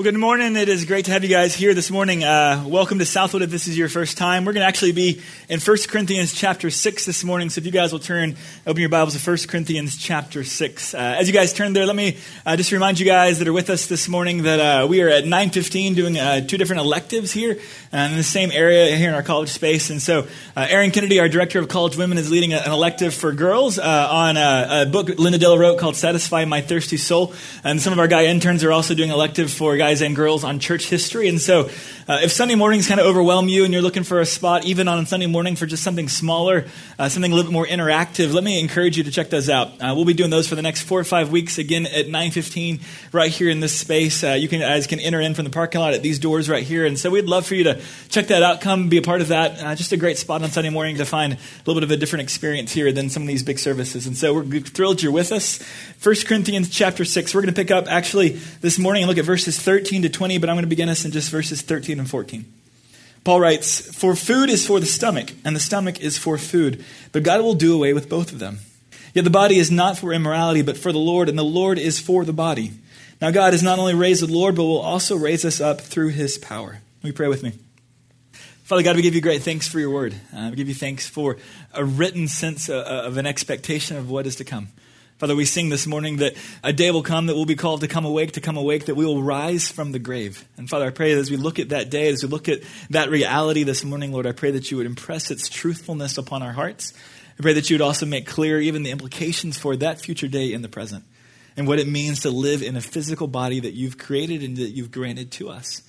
Well, good morning. It is great to have you guys here this morning. Uh, welcome to Southwood if this is your first time. We're going to actually be in 1 Corinthians chapter 6 this morning. So if you guys will turn, open your Bibles to 1 Corinthians chapter 6. Uh, as you guys turn there, let me uh, just remind you guys that are with us this morning that uh, we are at 915 doing uh, two different electives here uh, in the same area here in our college space. And so Aaron Kennedy, our director of college women, is leading an elective for girls on a, a, book Linda Dillow wrote called Satisfy My Thirsty Soul. And some of our guy interns are also doing elective for guys guys and girls on church history. And so, uh, if Sunday mornings kind of overwhelm you and you're looking for a spot, even on a Sunday morning, for just something smaller, uh, something a little bit more interactive, let me encourage you to check those out. Uh, we'll be doing those for the next four or five weeks, again at 9:15, right here in this space. Uh, you can guys can enter in from the parking lot at these doors right here. And so, we'd love for you to check that out. Come be a part of that. Uh, just a great spot on Sunday morning to find a little bit of a different experience here than some of these big services. And so, we're thrilled you're with us. 1 Corinthians chapter 6. We're going to pick up actually this morning and look at verses 13 to 20, but I'm going to begin us in just verses 13 and 14. Paul writes, For food is for the stomach, and the stomach is for food, but God will do away with both of them. Yet the body is not for immorality, but for the Lord, and the Lord is for the body. Now God has not only raised the Lord, but will also raise us up through his power. Me pray with me. Father God, we give you great thanks for your word. Uh, we give you thanks for a written sense of, uh, of an expectation of what is to come. Father, we sing this morning that a day will come that we'll be called to come awake, to come awake, that we will rise from the grave. And Father, I pray that as we look at that day, as we look at that reality this morning, Lord, I pray that you would impress its truthfulness upon our hearts. I pray that you would also make clear even the implications for that future day in the present and what it means to live in a physical body that you've created and that you've granted to us.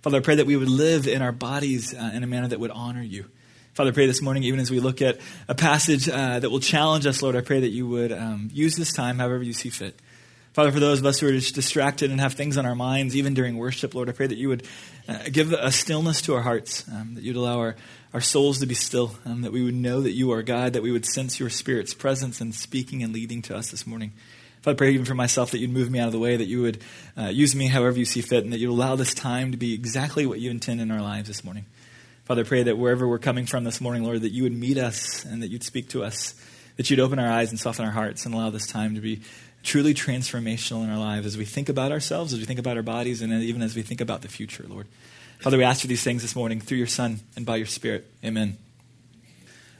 Father, I pray that we would live in our bodies uh, in a manner that would honor you. Father, I pray this morning, even as we look at a passage uh, that will challenge us, Lord, I pray that you would um, use this time however you see fit. Father, for those of us who are just distracted and have things on our minds, even during worship, Lord, I pray that you would uh, give a stillness to our hearts, um, that you'd allow our, our souls to be still, um, that we would know that you are God, that we would sense your Spirit's presence and speaking and leading to us this morning. Father, I pray even for myself that you'd move me out of the way, that you would uh, use me however you see fit, and that you'd allow this time to be exactly what you intend in our lives this morning. Father, I pray that wherever we're coming from this morning, Lord, that you would meet us and that you'd speak to us, that you'd open our eyes and soften our hearts and allow this time to be truly transformational in our lives as we think about ourselves, as we think about our bodies, and even as we think about the future, Lord. Father, we ask for these things this morning through your Son and by your Spirit. Amen.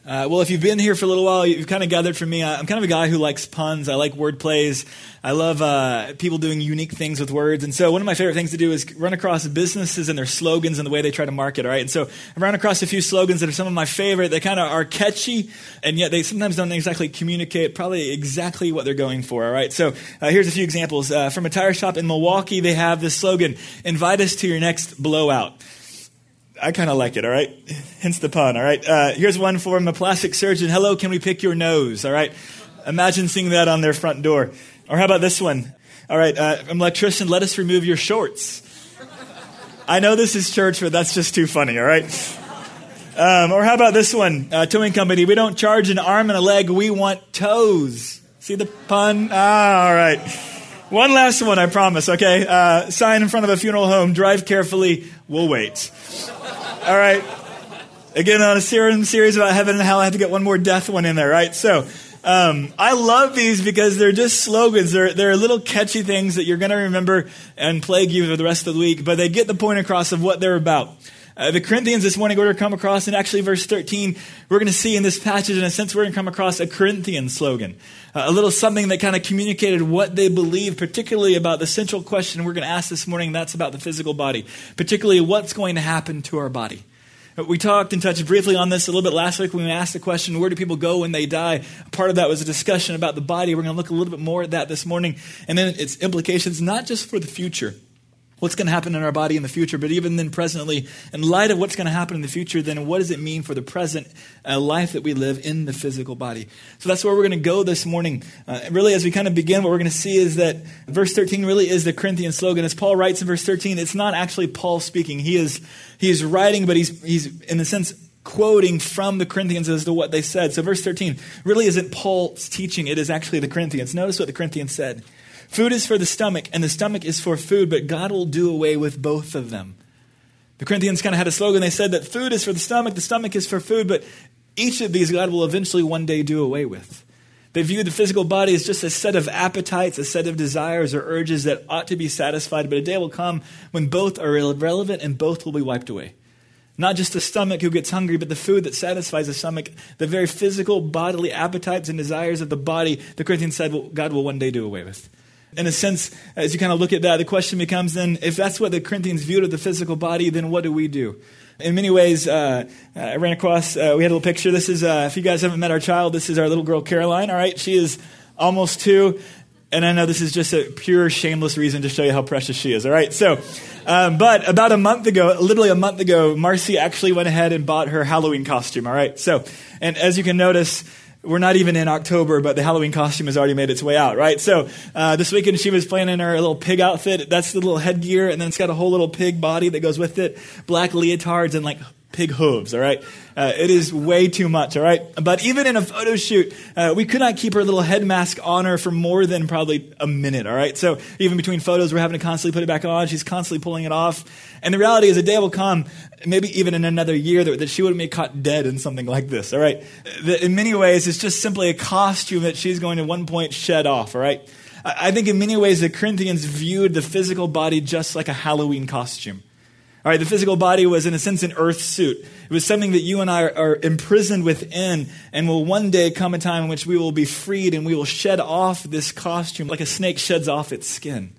Uh, well, if you've been here for a little while, you've kind of gathered from me. I'm kind of a guy who likes puns. I like word plays. I love uh, people doing unique things with words. And so, one of my favorite things to do is run across businesses and their slogans and the way they try to market. All right. And so, I've run across a few slogans that are some of my favorite. They kind of are catchy, and yet they sometimes don't exactly communicate probably exactly what they're going for. All right. So, uh, here's a few examples. Uh, from a tire shop in Milwaukee, they have this slogan Invite us to your next blowout. I kind of like it, all right? Hence the pun, all right? Uh, here's one from a plastic surgeon. Hello, can we pick your nose, all right? Imagine seeing that on their front door. Or how about this one? All right, uh, I'm electrician, let us remove your shorts. I know this is church, but that's just too funny, all right? Um, or how about this one? Uh, towing company, we don't charge an arm and a leg, we want toes. See the pun? Ah, all right. One last one, I promise, okay? Uh, sign in front of a funeral home, drive carefully, we'll wait. All right. Again, on a series about heaven and hell, I have to get one more death one in there, right? So, um, I love these because they're just slogans. They're, they're little catchy things that you're going to remember and plague you for the rest of the week, but they get the point across of what they're about. Uh, the Corinthians this morning, we're going to come across, and actually, verse 13, we're going to see in this passage, in a sense, we're going to come across a Corinthian slogan. Uh, a little something that kind of communicated what they believe, particularly about the central question we're going to ask this morning, that's about the physical body, particularly what's going to happen to our body. Uh, we talked and touched briefly on this a little bit last week when we asked the question, where do people go when they die? Part of that was a discussion about the body. We're going to look a little bit more at that this morning. And then its implications, not just for the future, what's going to happen in our body in the future, but even then, presently, in light of what's going to happen in the future, then what does it mean for the present uh, life that we live in the physical body? So that's where we're going to go this morning. Uh, really, as we kind of begin, what we're going to see is that verse 13 really is the Corinthian slogan. As Paul writes in verse 13, it's not actually Paul speaking. He is, he is writing, but he's, he's, in a sense, quoting from the Corinthians as to what they said. So verse 13 really isn't Paul's teaching, it is actually the Corinthians. Notice what the Corinthians said. Food is for the stomach, and the stomach is for food, but God will do away with both of them. The Corinthians kind of had a slogan. They said that food is for the stomach, the stomach is for food, but each of these God will eventually one day do away with. They viewed the physical body as just a set of appetites, a set of desires or urges that ought to be satisfied, but a day will come when both are irrelevant and both will be wiped away. Not just the stomach who gets hungry, but the food that satisfies the stomach, the very physical bodily appetites and desires of the body, the Corinthians said well, God will one day do away with. In a sense, as you kind of look at that, the question becomes then if that's what the Corinthians viewed of the physical body, then what do we do? In many ways, uh, I ran across, uh, we had a little picture. This is, uh, if you guys haven't met our child, this is our little girl, Caroline, all right? She is almost two. And I know this is just a pure, shameless reason to show you how precious she is, all right? So, um, but about a month ago, literally a month ago, Marcy actually went ahead and bought her Halloween costume, all right? So, and as you can notice, we're not even in October, but the Halloween costume has already made its way out, right? So uh, this weekend she was planning her little pig outfit. That's the little headgear, and then it's got a whole little pig body that goes with it, black leotards, and like pig hooves, all right? Uh, it is way too much, all right? But even in a photo shoot, uh, we could not keep her little head mask on her for more than probably a minute, all right? So even between photos, we're having to constantly put it back on. She's constantly pulling it off. And the reality is, a day will come, maybe even in another year, that, that she would be caught dead in something like this, all right? That in many ways, it's just simply a costume that she's going to one point shed off, all right? I think in many ways, the Corinthians viewed the physical body just like a Halloween costume. All right, the physical body was, in a sense, an earth suit. It was something that you and I are, are, imprisoned within, and will one day come a time in which we will be freed and we will shed off this costume like a snake sheds off its skin.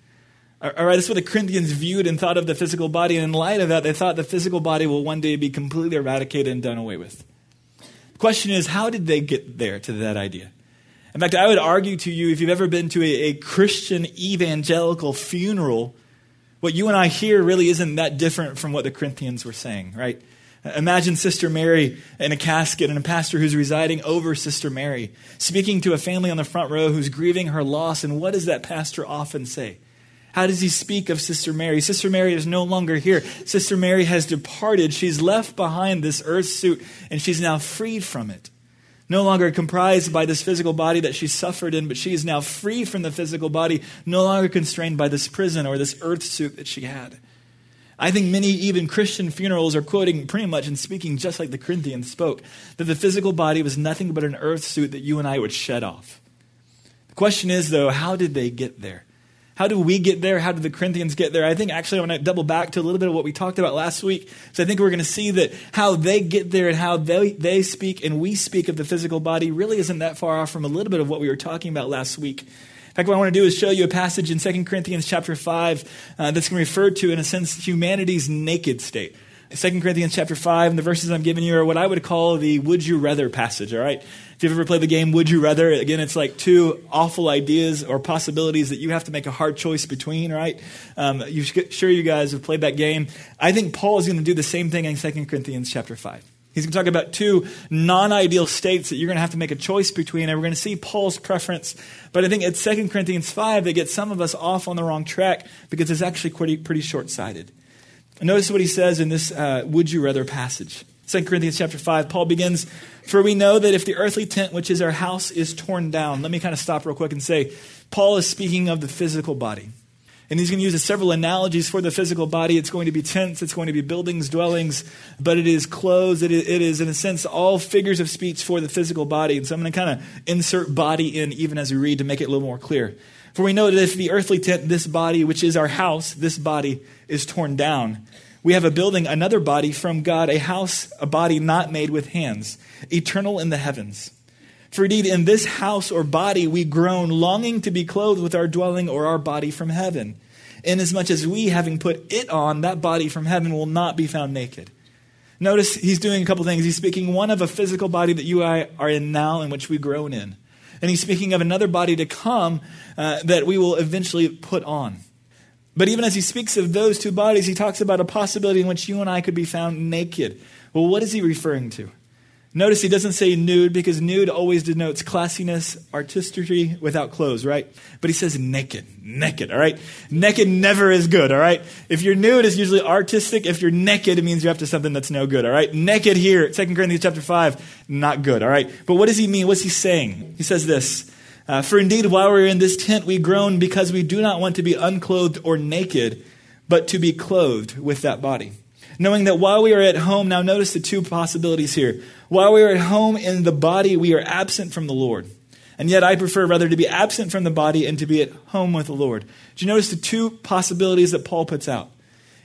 All right, that's what the Corinthians viewed and thought of the physical body. And in light of that, they thought the physical body will one day be completely eradicated and done away with. The question is, how did they get there to that idea? In fact, I would argue to you, if you've ever been to a, a Christian evangelical funeral, what you and I hear really isn't that different from what the Corinthians were saying, right? Imagine Sister Mary in a casket and a pastor who's residing over Sister Mary, speaking to a family on the front row who's grieving her loss. And what does that pastor often say? How does he speak of Sister Mary? Sister Mary is no longer here. Sister Mary has departed. She's left behind this earth suit, and she's now freed from it no longer comprised by this physical body that she suffered in, but she is now free from the physical body, no longer constrained by this prison or this earth suit that she had. I think many, even Christian funerals, are quoting pretty much and speaking just like the Corinthians spoke that the physical body was nothing but an earth suit that you and I would shed off. The question is, though, how did they get there? How do we get there? How did the Corinthians get there? I think actually I want to double back to a little bit of what we talked about last week. So I think we're going to see that how they get there and how they, they speak and we speak of the physical body really isn't that far off from a little bit of what we were talking about last week. In fact, what I want to do is show you a passage in 2 Corinthians chapter 5 uh, that's going to refer to, in a sense, humanity's naked state. 2 Corinthians chapter 5, and the verses I'm giving you are what I would call the would you rather passage, all right? If you've ever played the game Would You Rather, again, it's like two awful ideas or possibilities that you have to make a hard choice between, right? Um, you sure you guys have played that game. I think Paul is going to do the same thing in 2 Corinthians chapter 5. He's going to talk about two non ideal states that you're going to have to make a choice between, and we're going to see Paul's preference. But I think at 2 Corinthians 5, they get some of us off on the wrong track because it's actually pretty, pretty short sighted. Notice what he says in this uh, would you rather passage. 2 Corinthians chapter 5, Paul begins, For we know that if the earthly tent, which is our house, is torn down. Let me kind of stop real quick and say, Paul is speaking of the physical body. And he's going to use several analogies for the physical body. It's going to be tents, it's going to be buildings, dwellings, but it is clothes. It is, in a sense, all figures of speech for the physical body. And so I'm going to kind of insert body in even as we read to make it a little more clear. For we know that if the earthly tent, this body, which is our house, this body, is torn down, we have a building, another body from God, a house, a body not made with hands, eternal in the heavens. For indeed, in this house or body we groan, longing to be clothed with our dwelling or our body from heaven, inasmuch as we, having put it on, that body from heaven, will not be found naked. Notice he's doing a couple things. He's speaking one of a physical body that you and I are in now, in which we groan in. And he's speaking of another body to come uh, that we will eventually put on. But even as he speaks of those two bodies, he talks about a possibility in which you and I could be found naked. Well, what is he referring to? Notice he doesn't say nude because nude always denotes classiness, artistry without clothes, right? But he says naked, naked, all right? Naked never is good, all right? If you're nude, it's usually artistic. If you're naked, it means you're up to something that's no good, all right? Naked here, 2 Corinthians chapter 5, not good, all right? But what does he mean? What's he saying? He says this uh, For indeed, while we are in this tent, we groan because we do not want to be unclothed or naked, but to be clothed with that body knowing that while we are at home, now notice the two possibilities here. While we are at home in the body, we are absent from the Lord. And yet I prefer rather to be absent from the body and to be at home with the Lord. Do you notice the two possibilities that Paul puts out?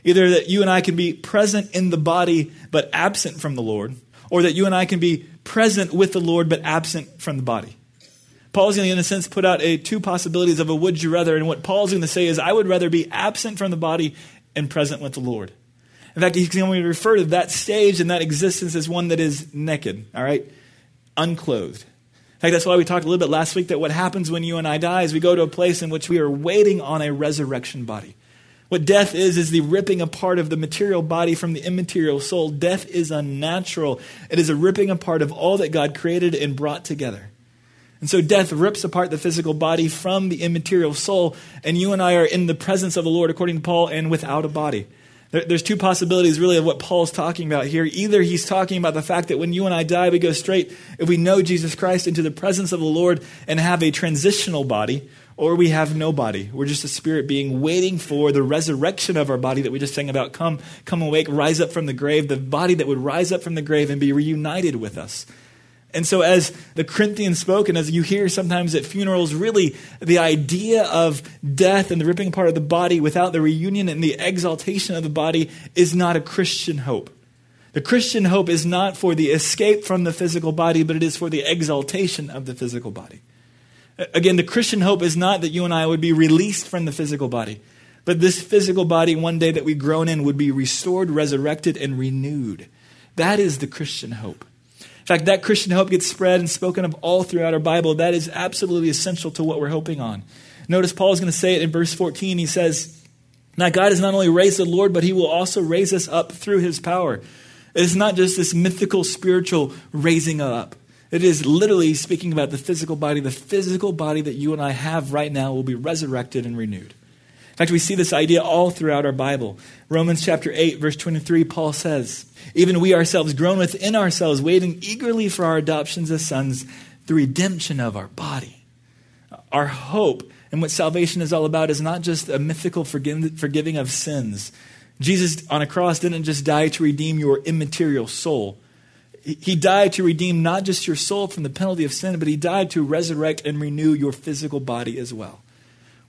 Either that you and I can be present in the body but absent from the Lord, or that you and I can be present with the Lord but absent from the body. Paul's going to, in a sense, put out a two possibilities of a would you rather. And what Paul's going to say is, I would rather be absent from the body and present with the Lord. In fact, he's going to refer to that stage and that existence as one that is naked, all right? Unclothed. In fact, that's why we talked a little bit last week that what happens when you and I die is we go to a place in which we are waiting on a resurrection body. What death is, is the ripping apart of the material body from the immaterial soul. Death is unnatural. It is a ripping apart of all that God created and brought together. And so death rips apart the physical body from the immaterial soul, and you and I are in the presence of the Lord, according to Paul, and without a body. there's two possibilities, really, of what Paul's talking about here. Either he's talking about the fact that when you and I die, we go straight, if we know Jesus Christ, into the presence of the Lord and have a transitional body, or we have no body. We're just a spirit being waiting for the resurrection of our body that we just sang about. Come, come awake, rise up from the grave, the body that would rise up from the grave and be reunited with us. And so, as the Corinthians spoke, and as you hear sometimes at funerals, really the idea of death and the ripping apart of the body without the reunion and the exaltation of the body is not a Christian hope. The Christian hope is not for the escape from the physical body, but it is for the exaltation of the physical body. Again, the Christian hope is not that you and I would be released from the physical body, but this physical body, one day that we groan in, would be restored, resurrected, and renewed. That is the Christian hope. In fact, that Christian hope gets spread and spoken of all throughout our Bible. That is absolutely essential to what we're hoping on. Notice Paul is going to say it in verse 14. He says, Now God has not only raised the Lord, but he will also raise us up through his power. It is not just this mythical, spiritual raising up. It is literally speaking about the physical body. The physical body that you and I have right now will be resurrected and renewed. In fact, we see this idea all throughout our Bible. Romans chapter 8, verse 23, Paul says, Even we ourselves, groan within ourselves, waiting eagerly for our adoptions as sons, the redemption of our body. Our hope and what salvation is all about is not just a mythical forgiving of sins. Jesus on a cross didn't just die to redeem your immaterial soul. He died to redeem not just your soul from the penalty of sin, but he died to resurrect and renew your physical body as well.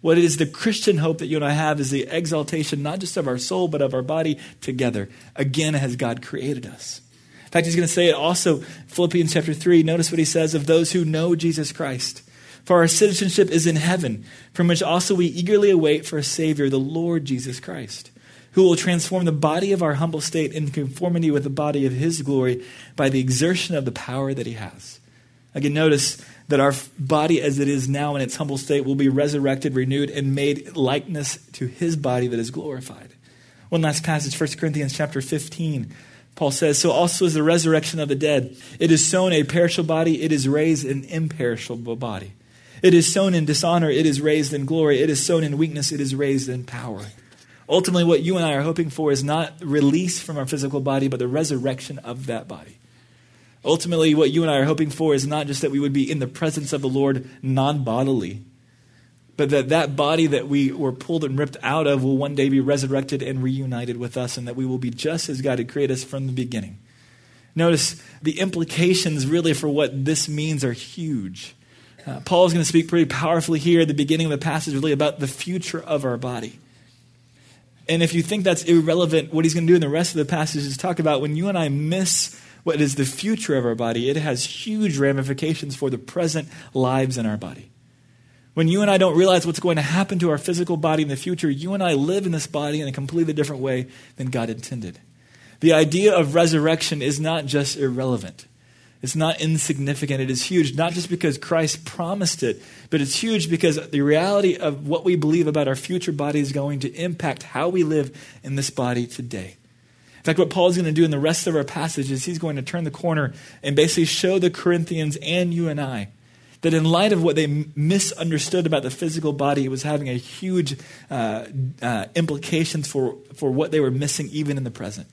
What is the Christian hope that you and I have is the exaltation not just of our soul, but of our body together. Again, has God created us. In fact, he's going to say it also, Philippians chapter 3. Notice what he says of those who know Jesus Christ. For our citizenship is in heaven, from which also we eagerly await for a Savior, the Lord Jesus Christ, who will transform the body of our humble state in conformity with the body of his glory by the exertion of the power that he has. Again, notice that our body as it is now in its humble state will be resurrected, renewed, and made likeness to his body that is glorified. One last passage, 1 Corinthians chapter 15. Paul says, So also is the resurrection of the dead. It is sown a perishable body, it is raised an imperishable body. It is sown in dishonor, it is raised in glory. It is sown in weakness, it is raised in power. Ultimately, what you and I are hoping for is not release from our physical body, but the resurrection of that body. Ultimately, what you and I are hoping for is not just that we would be in the presence of the Lord non bodily, but that that body that we were pulled and ripped out of will one day be resurrected and reunited with us, and that we will be just as God had created us from the beginning. Notice the implications, really, for what this means are huge. Uh, Paul is going to speak pretty powerfully here at the beginning of the passage, really about the future of our body. And if you think that's irrelevant, what he's going to do in the rest of the passage is talk about when you and I miss what is the future of our body, it has huge ramifications for the present lives in our body. When you and I don't realize what's going to happen to our physical body in the future, you and I live in this body in a completely different way than God intended. The idea of resurrection is not just irrelevant. It's not insignificant. It is huge, not just because Christ promised it, but it's huge because the reality of what we believe about our future body is going to impact how we live in this body today. In fact, what Paul's going to do in the rest of our passage is he's going to turn the corner and basically show the Corinthians and you and I that in light of what they misunderstood about the physical body, it was having a huge uh, uh, implications for, for what they were missing even in the present.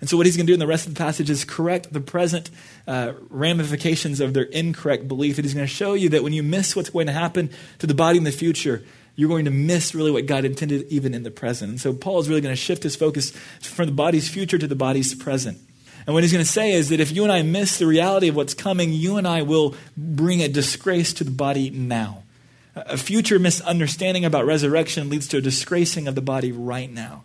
And so, what he's going to do in the rest of the passage is correct the present uh, ramifications of their incorrect belief. And he's going to show you that when you miss what's going to happen to the body in the future, you're going to miss really what God intended even in the present. And so Paul is really going to shift his focus from the body's future to the body's present. And what he's going to say is that if you and I miss the reality of what's coming, you and I will bring a disgrace to the body now. A future misunderstanding about resurrection leads to a disgracing of the body right now.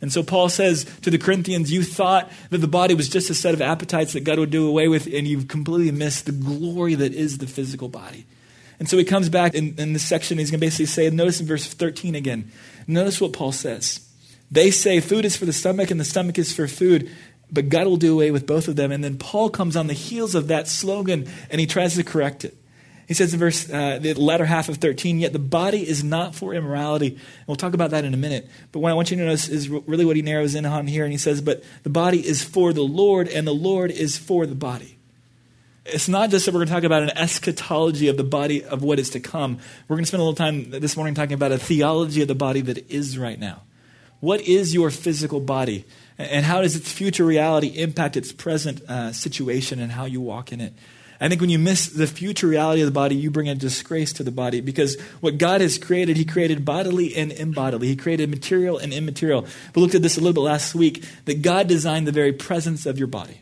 And so Paul says to the Corinthians, You thought that the body was just a set of appetites that God would do away with, and you've completely missed the glory that is the physical body. And so he comes back in, in this section, he's going to basically say, Notice in verse 13 again. Notice what Paul says. They say food is for the stomach and the stomach is for food, but God will do away with both of them. And then Paul comes on the heels of that slogan and he tries to correct it. He says in verse, uh, the latter half of 13, yet the body is not for immorality. And we'll talk about that in a minute. But what I want you to notice is really what he narrows in on here. And he says, but the body is for the Lord, and the Lord is for the body. It's not just that we're going to talk about an eschatology of the body of what is to come. We're going to spend a little time this morning talking about a theology of the body that is right now. What is your physical body? And how does its future reality impact its present uh, situation and how you walk in it? I think when you miss the future reality of the body, you bring a disgrace to the body because what God has created, He created bodily and imbodily. He created material and immaterial. We looked at this a little bit last week that God designed the very presence of your body.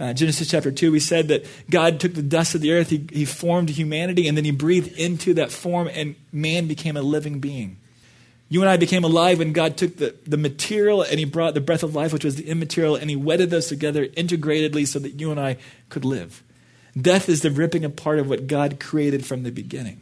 Uh, Genesis chapter 2, we said that God took the dust of the earth, he, he formed humanity, and then He breathed into that form, and man became a living being. You and I became alive when God took the, the material and He brought the breath of life, which was the immaterial, and He wedded those together integratedly so that you and I could live. Death is the ripping apart of what God created from the beginning.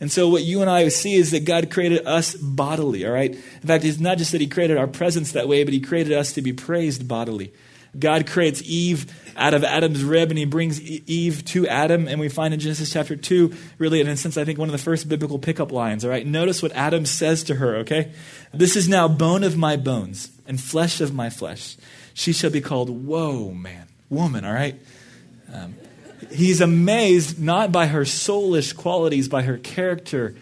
And so, what you and I see is that God created us bodily, all right? In fact, it's not just that He created our presence that way, but He created us to be praised bodily. God creates Eve out of Adam's rib, and He brings Eve to Adam. And we find in Genesis chapter 2, really, in a sense, I think one of the first biblical pickup lines, all right? Notice what Adam says to her, okay? This is now bone of my bones and flesh of my flesh. She shall be called, Whoa, man, woman, all right? Um, he's amazed not by her soulish qualities, by her character.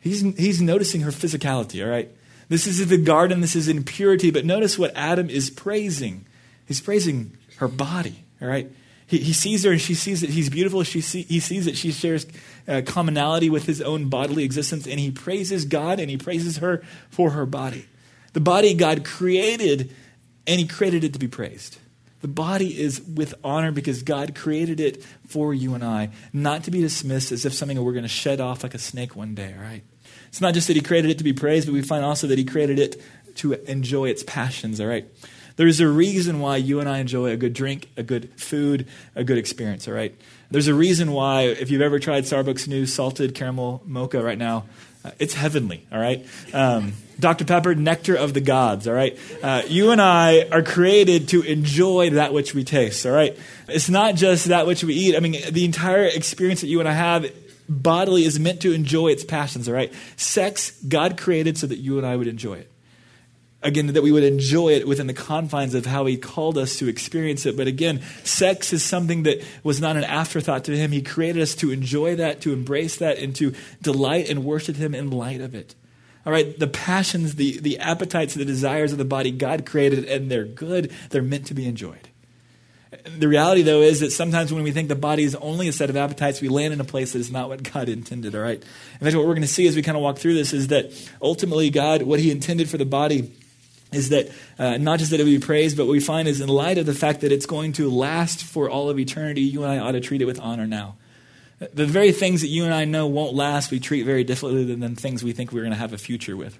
He's, he's noticing her physicality, all right? This is the garden, this is in purity, but notice what Adam is praising. He's praising her body, all right? He, he sees her and she sees that he's beautiful. She see, he sees that she shares uh, commonality with his own bodily existence, and he praises God and he praises her for her body. The body God created, and he created it to be praised. The body is with honor because God created it for you and I, not to be dismissed as if something we're going to shed off like a snake one day, all right? It's not just that He created it to be praised, but we find also that He created it to enjoy its passions, all right? There's a reason why you and I enjoy a good drink, a good food, a good experience, all right? There's a reason why, if you've ever tried Starbucks' new salted caramel mocha right now, uh, it's heavenly, all right? Um, Dr. Pepper, nectar of the gods, all right? Uh, you and I are created to enjoy that which we taste, all right? It's not just that which we eat. I mean, the entire experience that you and I have bodily is meant to enjoy its passions, all right? Sex, God created so that you and I would enjoy it again, that we would enjoy it within the confines of how He called us to experience it. But again, sex is something that was not an afterthought to Him. He created us to enjoy that, to embrace that, and to delight and worship Him in light of it. All right, the passions, the, the appetites, the desires of the body, God created, and they're good. They're meant to be enjoyed. The reality, though, is that sometimes when we think the body is only a set of appetites, we land in a place that is not what God intended, all right? In fact, what we're going to see as we kind of walk through this is that ultimately, God, what He intended for the body is that uh, not just that it would be praised, but what we find is in light of the fact that it's going to last for all of eternity, you and I ought to treat it with honor now. The very things that you and I know won't last, we treat very differently than, than things we think we're going to have a future with.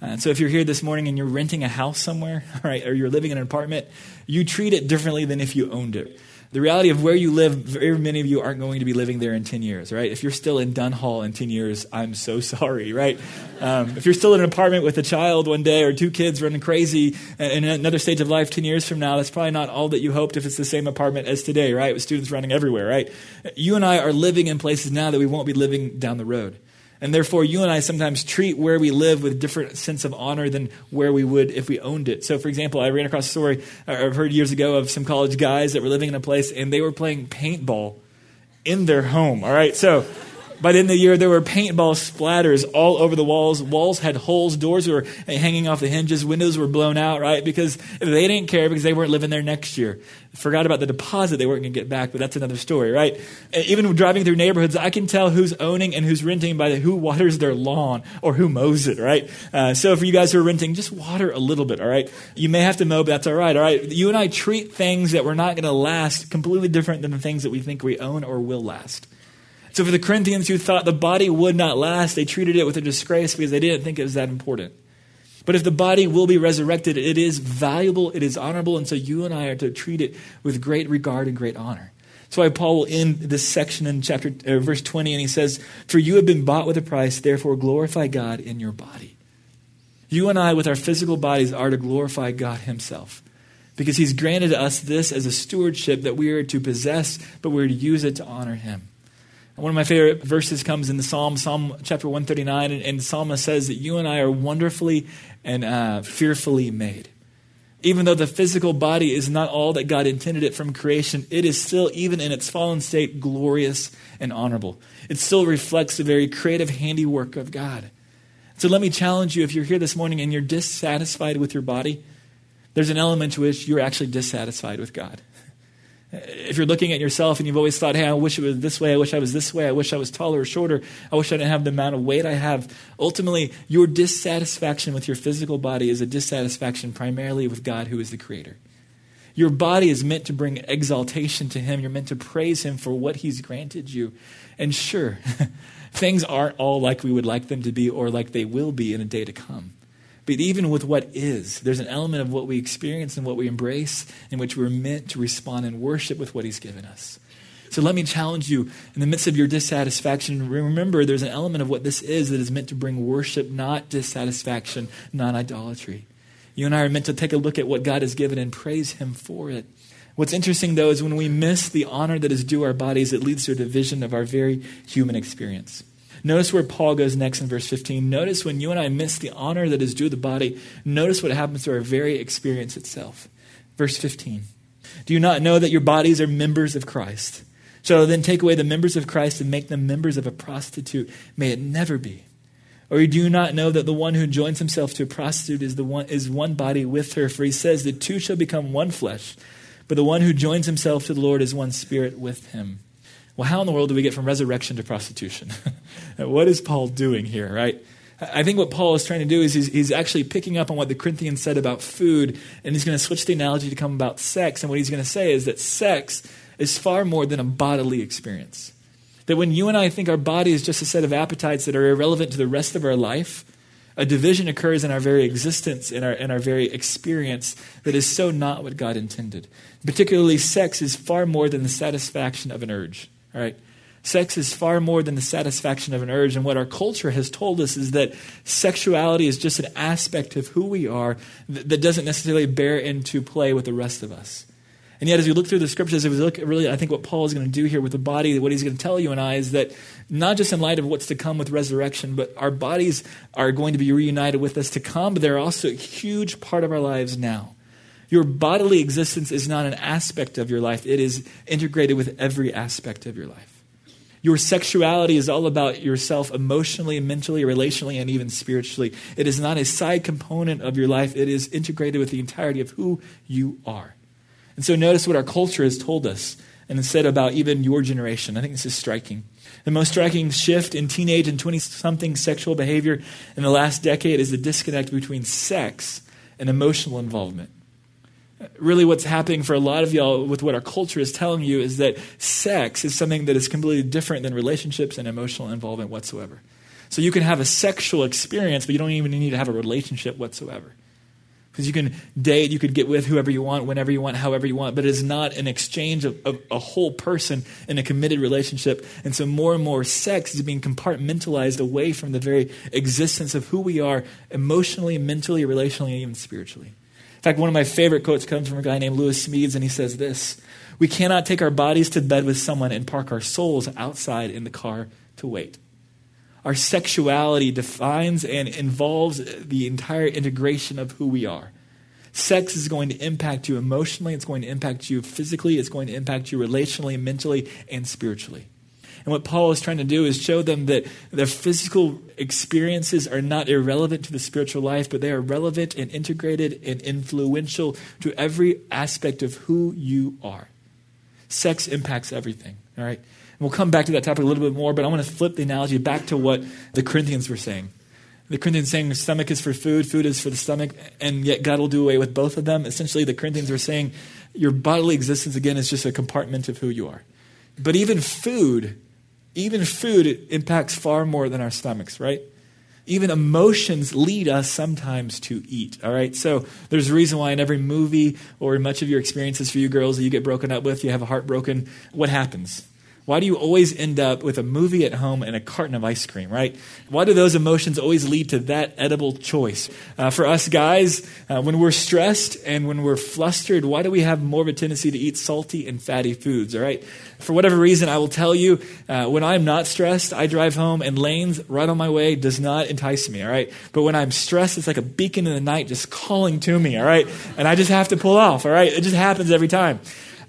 Uh, so if you're here this morning and you're renting a house somewhere, right, or you're living in an apartment, you treat it differently than if you owned it the reality of where you live, very many of you aren't going to be living there in 10 years, right? If you're still in Dunhall in 10 years, I'm so sorry, right? Um, if you're still in an apartment with a child one day or two kids running crazy in another stage of life 10 years from now, that's probably not all that you hoped if it's the same apartment as today, right? With students running everywhere, right? You and I are living in places now that we won't be living down the road. And therefore, you and I sometimes treat where we live with a different sense of honor than where we would if we owned it. So, for example, I ran across a story uh, I've heard years ago of some college guys that were living in a place and they were playing paintball in their home. All right, so By the end of the year, there were paintball splatters all over the walls. Walls had holes. Doors were hanging off the hinges. Windows were blown out, right? Because they didn't care because they weren't living there next year. Forgot about the deposit they weren't going to get back, but that's another story, right? Even driving through neighborhoods, I can tell who's owning and who's renting by who waters their lawn or who mows it, right? Uh, so for you guys who are renting, just water a little bit, all right? You may have to mow, but that's all right, all right? You and I treat things that we're not going to last completely different than the things that we think we own or will last. So for the Corinthians who thought the body would not last, they treated it with a disgrace because they didn't think it was that important. But if the body will be resurrected, it is valuable, it is honorable, and so you and I are to treat it with great regard and great honor. That's why Paul will end this section in chapter uh, verse 20, and he says, "For you have been bought with a price; therefore glorify God in your body." You and I, with our physical bodies, are to glorify God Himself, because He's granted us this as a stewardship that we are to possess, but we're to use it to honor Him. One of my favorite verses comes in the Psalm, Psalm chapter 139, and, and says that you and I are wonderfully and uh, fearfully made. Even though the physical body is not all that God intended it from creation, it is still, even in its fallen state, glorious and honorable. It still reflects the very creative handiwork of God. So let me challenge you if you're here this morning and you're dissatisfied with your body, there's an element to which you're actually dissatisfied with God. If you're looking at yourself and you've always thought, hey, I wish it was this way, I wish I was this way, I wish I was taller or shorter, I wish I didn't have the amount of weight I have, ultimately, your dissatisfaction with your physical body is a dissatisfaction primarily with God, who is the Creator. Your body is meant to bring exaltation to Him. You're meant to praise Him for what He's granted you. And sure, things aren't all like we would like them to be or like they will be in a day to come. But even with what is, there's an element of what we experience and what we embrace in which we're meant to respond and worship with what He's given us. So let me challenge you in the midst of your dissatisfaction, remember there's an element of what this is that is meant to bring worship, not dissatisfaction, not idolatry. You and I are meant to take a look at what God has given and praise Him for it. What's interesting, though, is when we miss the honor that is due our bodies, it leads to a division of our very human experience. Notice where Paul goes next in verse 15. Notice when you and I miss the honor that is due the body, notice what happens to our very experience itself. Verse 15. Do you not know that your bodies are members of Christ? So then take away the members of Christ and make them members of a prostitute. May it never be. Or do you not know that the one who joins himself to a prostitute is, the one, is one body with her? For he says, the two shall become one flesh. But the one who joins himself to the Lord is one spirit with him. Well, how in the world do we get from resurrection to prostitution? what is Paul doing here, right? I think what Paul is trying to do is he's, he's, actually picking up on what the Corinthians said about food, and he's going to switch the analogy to come about sex. And what he's going to say is that sex is far more than a bodily experience. That when you and I think our body is just a set of appetites that are irrelevant to the rest of our life, a division occurs in our very existence, in our, in our very experience, that is so not what God intended. Particularly, sex is far more than the satisfaction of an urge. All right? Sex is far more than the satisfaction of an urge. And what our culture has told us is that sexuality is just an aspect of who we are that doesn't necessarily bear into play with the rest of us. And yet, as we look through the scriptures, as we look really, I think what Paul is going to do here with the body, what he's going to tell you and I is that not just in light of what's to come with resurrection, but our bodies are going to be reunited with us to come, but they're also a huge part of our lives now. Your bodily existence is not an aspect of your life, it is integrated with every aspect of your life. Your sexuality is all about yourself emotionally, mentally, relationally, and even spiritually. It is not a side component of your life, it is integrated with the entirety of who you are. And so notice what our culture has told us and said about even your generation. I think this is striking. The most striking shift in teenage and 20 something sexual behavior in the last decade is the disconnect between sex and emotional involvement really what's happening for a lot of y'all with what our culture is telling you is that sex is something that is completely different than relationships and emotional involvement whatsoever. So you can have a sexual experience, but you don't even need to have a relationship whatsoever. Because you can date, you could get with whoever you want, whenever you want, however you want, but it is not an exchange of, of a whole person in a committed relationship. And so more and more sex is being compartmentalized away from the very existence of who we are emotionally, mentally, relationally, and even spiritually. In fact, one of my favorite quotes comes from a guy named Lewis Smedes, and he says this We cannot take our bodies to bed with someone and park our souls outside in the car to wait. Our sexuality defines and involves the entire integration of who we are. Sex is going to impact you emotionally, it's going to impact you physically, it's going to impact you relationally, mentally, and spiritually. And what Paul is trying to do is show them that their physical experiences are not irrelevant to the spiritual life, but they are relevant and integrated and influential to every aspect of who you are. Sex impacts everything, all right? And we'll come back to that topic a little bit more, but I want to flip the analogy back to what the Corinthians were saying. The Corinthians saying stomach is for food, food is for the stomach, and yet God will do away with both of them. Essentially, the Corinthians were saying your bodily existence, again, is just a compartment of who you are. But even food, even food impacts far more than our stomachs, right? Even emotions lead us sometimes to eat, all right? So there's a reason why in every movie or in much of your experiences for you girls that you get broken up with, you have a heart broken, what happens? Why do you always end up with a movie at home and a carton of ice cream, right? Why do those emotions always lead to that edible choice? Uh, for us guys, uh, when we're stressed and when we're flustered, why do we have more of a tendency to eat salty and fatty foods, all right? For whatever reason, I will tell you, uh, when I'm not stressed, I drive home and Layne's right on my way does not entice me, all right? But when I'm stressed, it's like a beacon in the night just calling to me, all right? And I just have to pull off, all right? It just happens every time.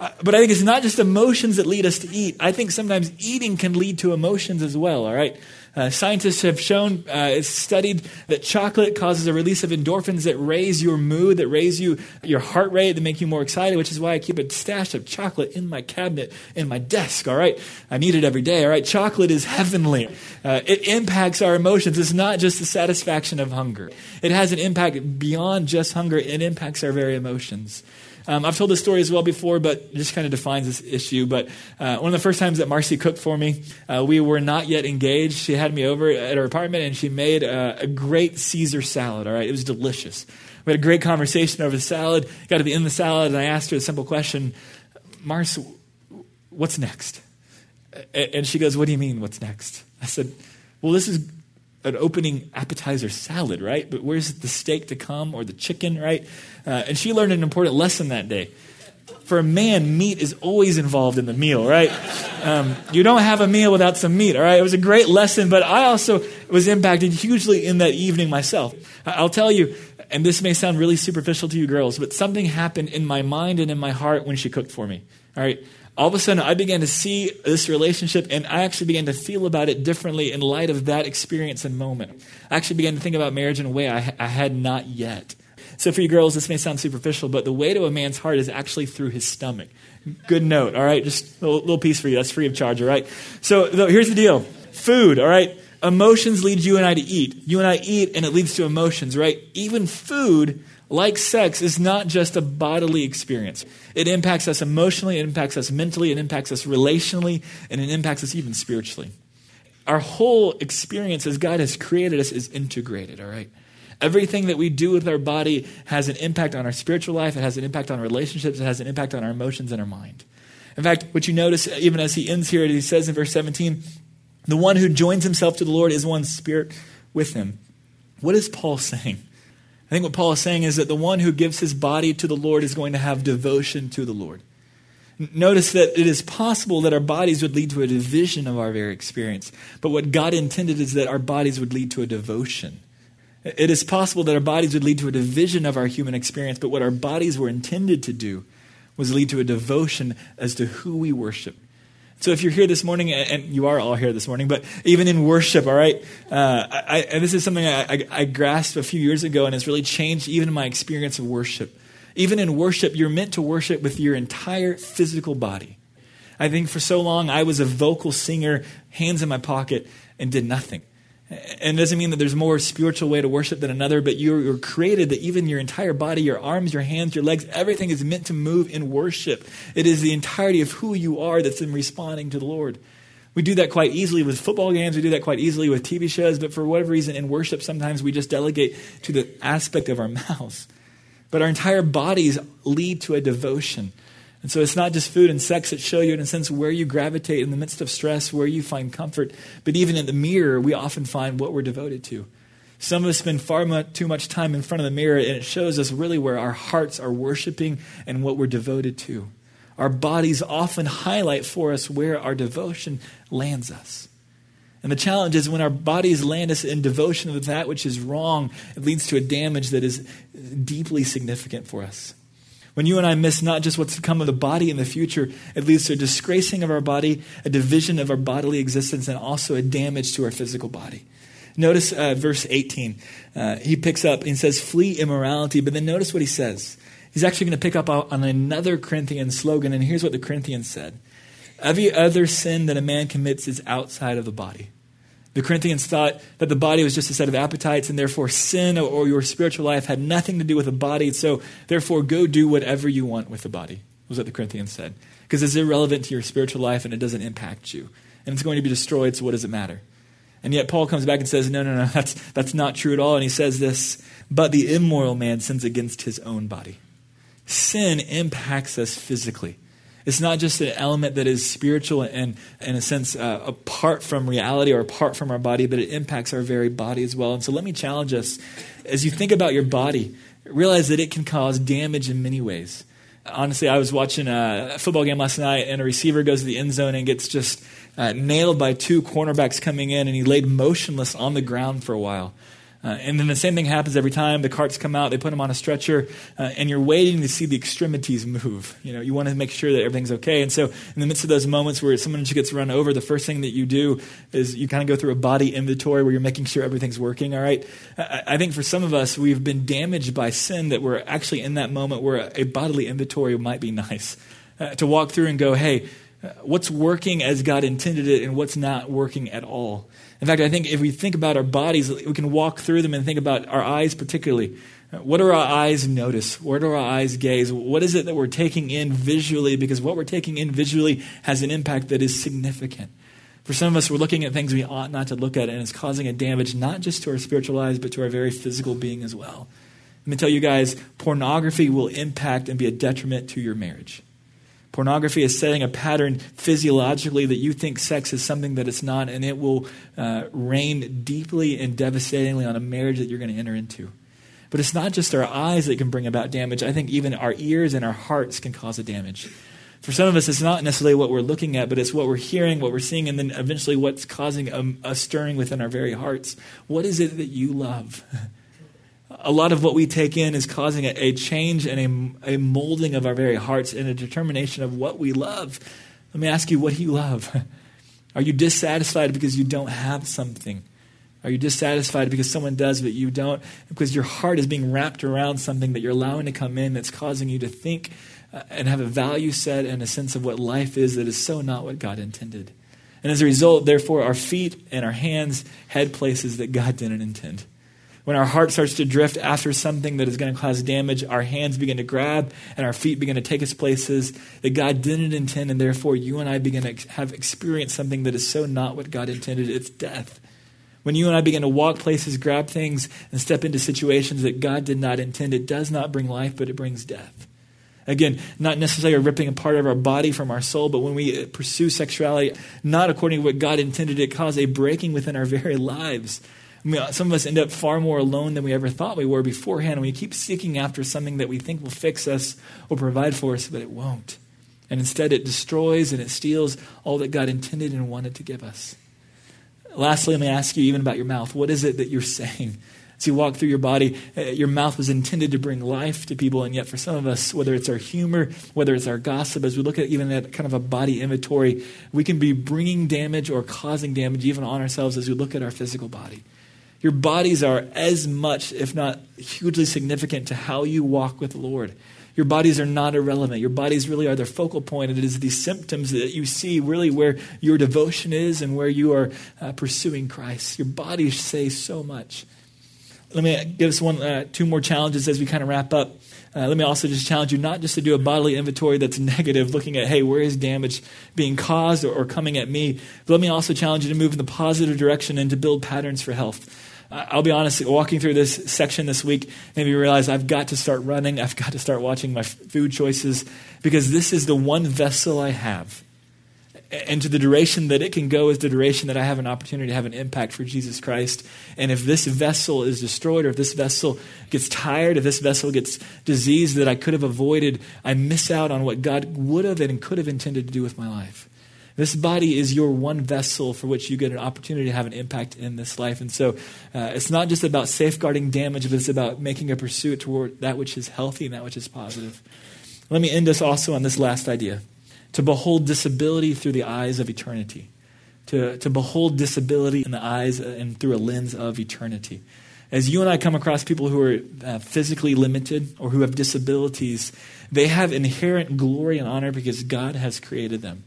Uh, but I think it's not just emotions that lead us to eat. I think sometimes eating can lead to emotions as well, all right? Uh, scientists have shown, uh, studied that chocolate causes a release of endorphins that raise your mood, that raise you your heart rate, that make you more excited, which is why I keep a stash of chocolate in my cabinet, in my desk, all right? I need it every day, all right? Chocolate is heavenly. Uh, it impacts our emotions. It's not just the satisfaction of hunger. It has an impact beyond just hunger. It impacts our very emotions. Um, I've told this story as well before, but it just kind of defines this issue. But uh, one of the first times that Marcy cooked for me, uh, we were not yet engaged. She had me over at her apartment, and she made a, a great Caesar salad. All right, it was delicious. We had a great conversation over the salad. Got to the end of the salad, and I asked her a simple question: Marcy, what's next? And she goes, "What do you mean, what's next?" I said, "Well, this is an opening appetizer salad, right? But where's the steak to come or the chicken, right? Uh, and she learned an important lesson that day. For a man, meat is always involved in the meal, right? Um, you don't have a meal without some meat, all right? It was a great lesson, but I also was impacted hugely in that evening myself. I'll tell you, and this may sound really superficial to you girls, but something happened in my mind and in my heart when she cooked for me, all right? All of a sudden I began to see this relationship and I actually began to feel about it differently in light of that experience and moment. I actually began to think about marriage in a way I, I had not yet. So, for you girls, this may sound superficial, but the way to a man's heart is actually through his stomach. Good note, all right? Just a little, piece for you. That's free of charge, all right? So, here's the deal food, all right? Emotions lead you and I to eat. You and I eat, and it leads to emotions, right? Even food like sex, is not just a bodily experience. It impacts us emotionally, it impacts us mentally, it impacts us relationally, and it impacts us even spiritually. Our whole experience as God has created us is integrated, all right? Everything that we do with our body has an impact on our spiritual life, it has an impact on relationships, it has an impact on our emotions and our mind. In fact, what you notice, even as he ends here, he says in verse 17, the one who joins himself to the Lord is one spirit with him. What is Paul saying? I think what Paul is saying is that the one who gives his body to the Lord is going to have devotion to the Lord. Notice that it is possible that our bodies would lead to a division of our very experience. But what God intended is that our bodies would lead to a devotion. It is possible that our bodies would lead to a division of our human experience, but what our bodies were intended to do was lead to a devotion as to who we worship so if you're here this morning, and you are all here this morning, but even in worship, all right, uh, I, and this is something I, I, I grasped a few years ago, and it's really changed even my experience of worship. Even in worship, you're meant to worship with your entire physical body. I think for so long I was a vocal singer, hands in my pocket, and did nothing. And it doesn't mean that there's more spiritual way to worship than another, but you're, created that even your entire body, your arms, your hands, your legs, everything is meant to move in worship. It is the entirety of who you are that's in responding to the Lord. We do that quite easily with football games. We do that quite easily with TV shows. But for whatever reason, in worship, sometimes we just delegate to the aspect of our mouths. But our entire bodies lead to a devotion. And so it's not just food and sex that show you, in a sense, where you gravitate in the midst of stress, where you find comfort. But even in the mirror, we often find what we're devoted to. Some of us spend far much, too much time in front of the mirror, and it shows us really where our hearts are worshiping and what we're devoted to. Our bodies often highlight for us where our devotion lands us. And the challenge is when our bodies land us in devotion with that which is wrong, it leads to a damage that is deeply significant for us. When you and I miss not just what's to come of the body in the future, it leads to a disgracing of our body, a division of our bodily existence, and also a damage to our physical body. Notice uh, verse 18. Uh, he picks up and says, Flee immorality, but then notice what he says. He's actually going to pick up on another Corinthian slogan, and here's what the Corinthians said Every other sin that a man commits is outside of the body. The Corinthians thought that the body was just a set of appetites, and therefore sin or your spiritual life had nothing to do with the body. So, therefore, go do whatever you want with the body, was what the Corinthians said. Because it's irrelevant to your spiritual life and it doesn't impact you. And it's going to be destroyed, so what does it matter? And yet, Paul comes back and says, No, no, no, that's, that's not true at all. And he says this But the immoral man sins against his own body. Sin impacts us physically. It's not just an element that is spiritual and, in a sense, uh, apart from reality or apart from our body, but it impacts our very body as well. And so let me challenge us as you think about your body, realize that it can cause damage in many ways. Honestly, I was watching a football game last night, and a receiver goes to the end zone and gets just uh, nailed by two cornerbacks coming in, and he laid motionless on the ground for a while. Uh, and then the same thing happens every time. The carts come out, they put them on a stretcher, uh, and you're waiting to see the extremities move. You know, you want to make sure that everything's okay. And so, in the midst of those moments where someone just gets run over, the first thing that you do is you kind of go through a body inventory where you're making sure everything's working. All right. I, I think for some of us, we've been damaged by sin that we're actually in that moment where a bodily inventory might be nice uh, to walk through and go, hey, uh, what's working as God intended it, and what's not working at all. In fact, I think if we think about our bodies, we can walk through them and think about our eyes particularly. What do our eyes notice? Where do our eyes gaze? What is it that we're taking in visually? Because what we're taking in visually has an impact that is significant. For some of us, we're looking at things we ought not to look at, and it's causing a damage not just to our spiritual lives, but to our very physical being as well. Let me tell you guys pornography will impact and be a detriment to your marriage. Pornography is setting a pattern physiologically that you think sex is something that it's not, and it will uh, reign deeply and devastatingly on a marriage that you're going to enter into. But it's not just our eyes that can bring about damage. I think even our ears and our hearts can cause a damage. For some of us, it's not necessarily what we're looking at, but it's what we're hearing, what we're seeing, and then eventually what's causing a, a stirring within our very hearts. What is it that you love? a lot of what we take in is causing a, a change and a, a, molding of our very hearts and a determination of what we love. Let me ask you, what do you love? Are you dissatisfied because you don't have something? Are you dissatisfied because someone does but you don't? Because your heart is being wrapped around something that you're allowing to come in that's causing you to think uh, and have a value set and a sense of what life is that is so not what God intended. And as a result, therefore, our feet and our hands had places that God didn't intend. When our heart starts to drift after something that is going to cause damage, our hands begin to grab and our feet begin to take us places that God didn't intend, and therefore you and I begin to have experienced something that is so not what God intended. It's death. When you and I begin to walk places, grab things, and step into situations that God did not intend, it does not bring life, but it brings death. Again, not necessarily ripping a part of our body from our soul, but when we uh, pursue sexuality not according to what God intended, it causes a breaking within our very lives I mean, some of us end up far more alone than we ever thought we were beforehand. And we keep seeking after something that we think will fix us or provide for us, but it won't. And instead, it destroys and it steals all that God intended and wanted to give us. Lastly, let me ask you even about your mouth. What is it that you're saying? As you walk through your body, uh, your mouth was intended to bring life to people, and yet for some of us, whether it's our humor, whether it's our gossip, as we look at even at kind of a body inventory, we can be bringing damage or causing damage even on ourselves as we look at our physical body. Your bodies are as much, if not hugely significant, to how you walk with the Lord. Your bodies are not irrelevant. Your bodies really are the focal point, it is these symptoms that you see really where your devotion is and where you are uh, pursuing Christ. Your bodies say so much. Let me give us one, uh, two more challenges as we kind of wrap up. Uh, let me also just challenge you not just to do a bodily inventory that's negative, looking at, hey, where is damage being caused or, or coming at me? But let me also challenge you to move in the positive direction and to build patterns for health. I'll be honest, walking through this section this week made me realize I've got to start running. I've got to start watching my food choices because this is the one vessel I have. And to the duration that it can go is the duration that I have an opportunity to have an impact for Jesus Christ. And if this vessel is destroyed, or if this vessel gets tired, if this vessel gets diseased that I could have avoided, I miss out on what God would have and could have intended to do with my life. This body is your one vessel for which you get an opportunity to have an impact in this life. And so uh, it's not just about safeguarding damage, but it's about making a pursuit toward that which is healthy and that which is positive. Let me end us also on this last idea to behold disability through the eyes of eternity. To, to behold disability in the eyes and through a lens of eternity. As you and I come across people who are uh, physically limited or who have disabilities, they have inherent glory and honor because God has created them.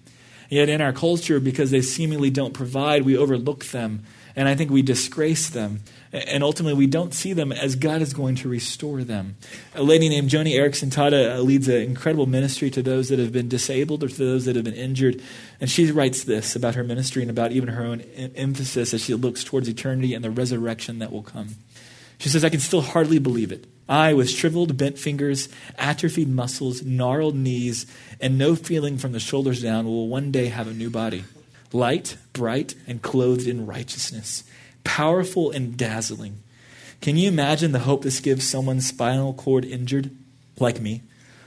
Yet in our culture, because they seemingly don't provide, we overlook them. And I think we disgrace them. And ultimately, we don't see them as God is going to restore them. A lady named Joni Eareckson Tada uh, leads an incredible ministry to those that have been disabled or to those that have been injured. And she writes this about her ministry and about even her own emphasis as she looks towards eternity and the resurrection that will come. She says, I can still hardly believe it. I, with shriveled, bent fingers, atrophied muscles, gnarled knees, and no feeling from the shoulders down, will one day have a new body. Light, bright, and clothed in righteousness. Powerful and dazzling. Can you imagine the hope this gives someone spinal cord injured, like me?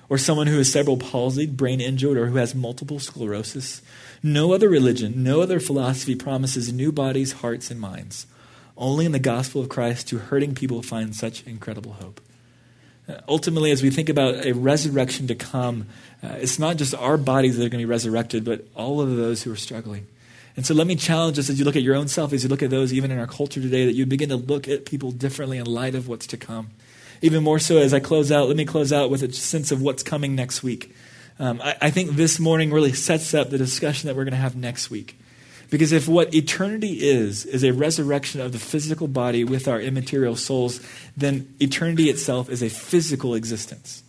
Or someone who is cerebral palsied, brain injured, or who has multiple sclerosis? No other religion, no other philosophy promises new bodies, hearts, and minds. Only in the gospel of Christ do hurting people find such incredible hope. Ultimately, as we think about a resurrection to come, uh, it's not just our bodies that are going to be resurrected, but all of those who are struggling. And so let me challenge us as you look at your own self, as you look at those even in our culture today, that you begin to look at people differently in light of what's to come. Even more so as I close out, let me close out with a sense of what's coming next week. Um, I, I think this morning really sets up the discussion that we're going to have next week. Because if what eternity is, is a resurrection of the physical body with our immaterial souls, then eternity itself is a physical existence.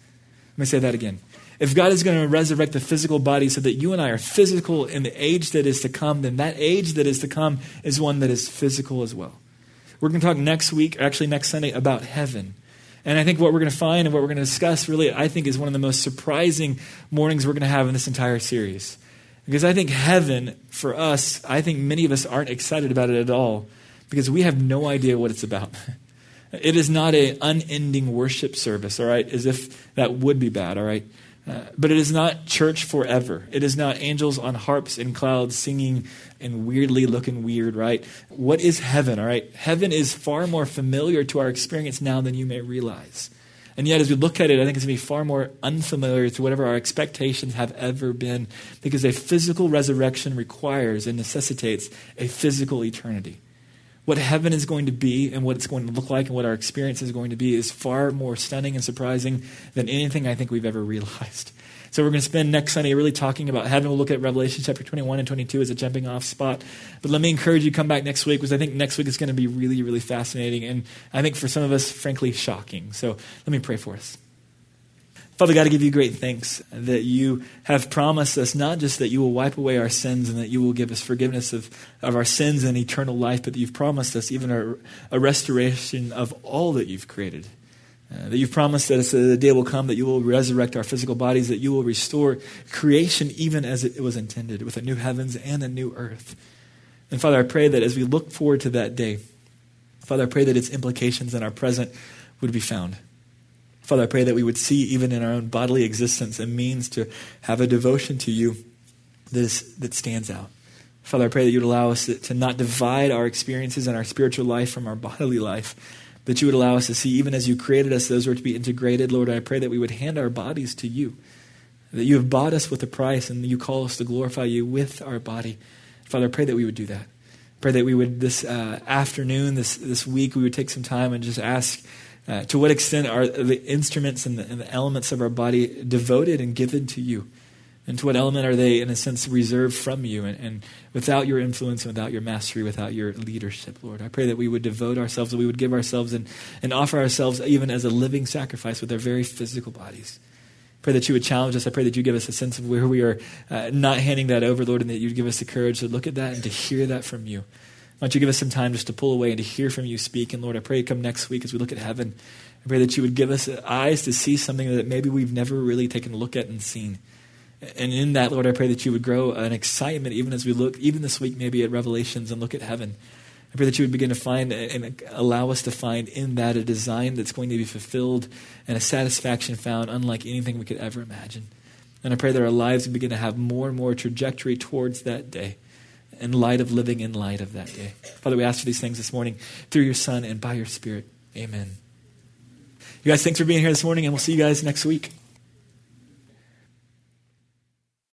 Let me say that again. If God is going to resurrect the physical body so that you and I are physical in the age that is to come, then that age that is to come is one that is physical as well. We're going to talk next week, actually next Sunday, about heaven. And I think what we're going to find and what we're going to discuss really, I think, is one of the most surprising mornings we're going to have in this entire series. Because I think heaven, for us, I think many of us aren't excited about it at all because we have no idea what it's about. It is not an unending worship service, all right, as if that would be bad, all right? Uh, but it is not church forever. It is not angels on harps and clouds singing and weirdly looking weird, right? What is heaven, all right? Heaven is far more familiar to our experience now than you may realize. And yet, as we look at it, I think it's going to be far more unfamiliar to whatever our expectations have ever been because a physical resurrection requires and necessitates a physical eternity. What heaven is going to be and what it's going to look like and what our experience is going to be is far more stunning and surprising than anything I think we've ever realized. So we're going to spend next Sunday really talking about heaven. We'll look at Revelation chapter 21 and 22 as a jumping off spot. But let me encourage you to come back next week because I think next week is going to be really, really fascinating. And I think for some of us, frankly, shocking. So let me pray for us. Father God, I give you great thanks that you have promised us not just that you will wipe away our sins and that you will give us forgiveness of, of our sins and eternal life, but that you've promised us even a, a restoration of all that you've created. Uh, that you've promised that the day will come that you will resurrect our physical bodies, that you will restore creation even as it was intended, with a new heavens and a new earth. And Father, I pray that as we look forward to that day, Father, I pray that its implications in our present would be found. Father, I pray that we would see, even in our own bodily existence, a means to have a devotion to you that, is, that stands out. Father, I pray that you would allow us to, to not divide our experiences and our spiritual life from our bodily life that you would allow us to see, even as you created us, those were to be integrated. Lord, I pray that we would hand our bodies to you, that you have bought us with a price, and you call us to glorify you with our body. Father, I pray that we would do that. Pray that we would, this uh, afternoon, this, this week, we would take some time and just ask uh, to what extent are the instruments and the, and the elements of our body devoted and given to you? And to what element are they, in a sense, reserved from you? And, and, without your influence, and without your mastery, without your leadership, Lord, I pray that we would devote ourselves, that we would give ourselves and, and offer ourselves even as a living sacrifice with our very physical bodies. Pray that you would challenge us. I pray that you give us a sense of where we are uh, not handing that over, Lord, and that you'd give us the courage to look at that and to hear that from you. Why don't you give us some time just to pull away and to hear from you speak? And Lord, I pray come next week as we look at heaven. I pray that you would give us eyes to see something that maybe we've never really taken a look at and seen. And in that, Lord, I pray that you would grow an excitement even as we look, even this week, maybe at Revelations and look at heaven. I pray that you would begin to find and allow us to find in that a design that's going to be fulfilled and a satisfaction found unlike anything we could ever imagine. And I pray that our lives would begin to have more and more trajectory towards that day in light of living in light of that day. Father, we ask for these things this morning through your Son and by your Spirit. Amen. You guys, thanks for being here this morning, and we'll see you guys next week.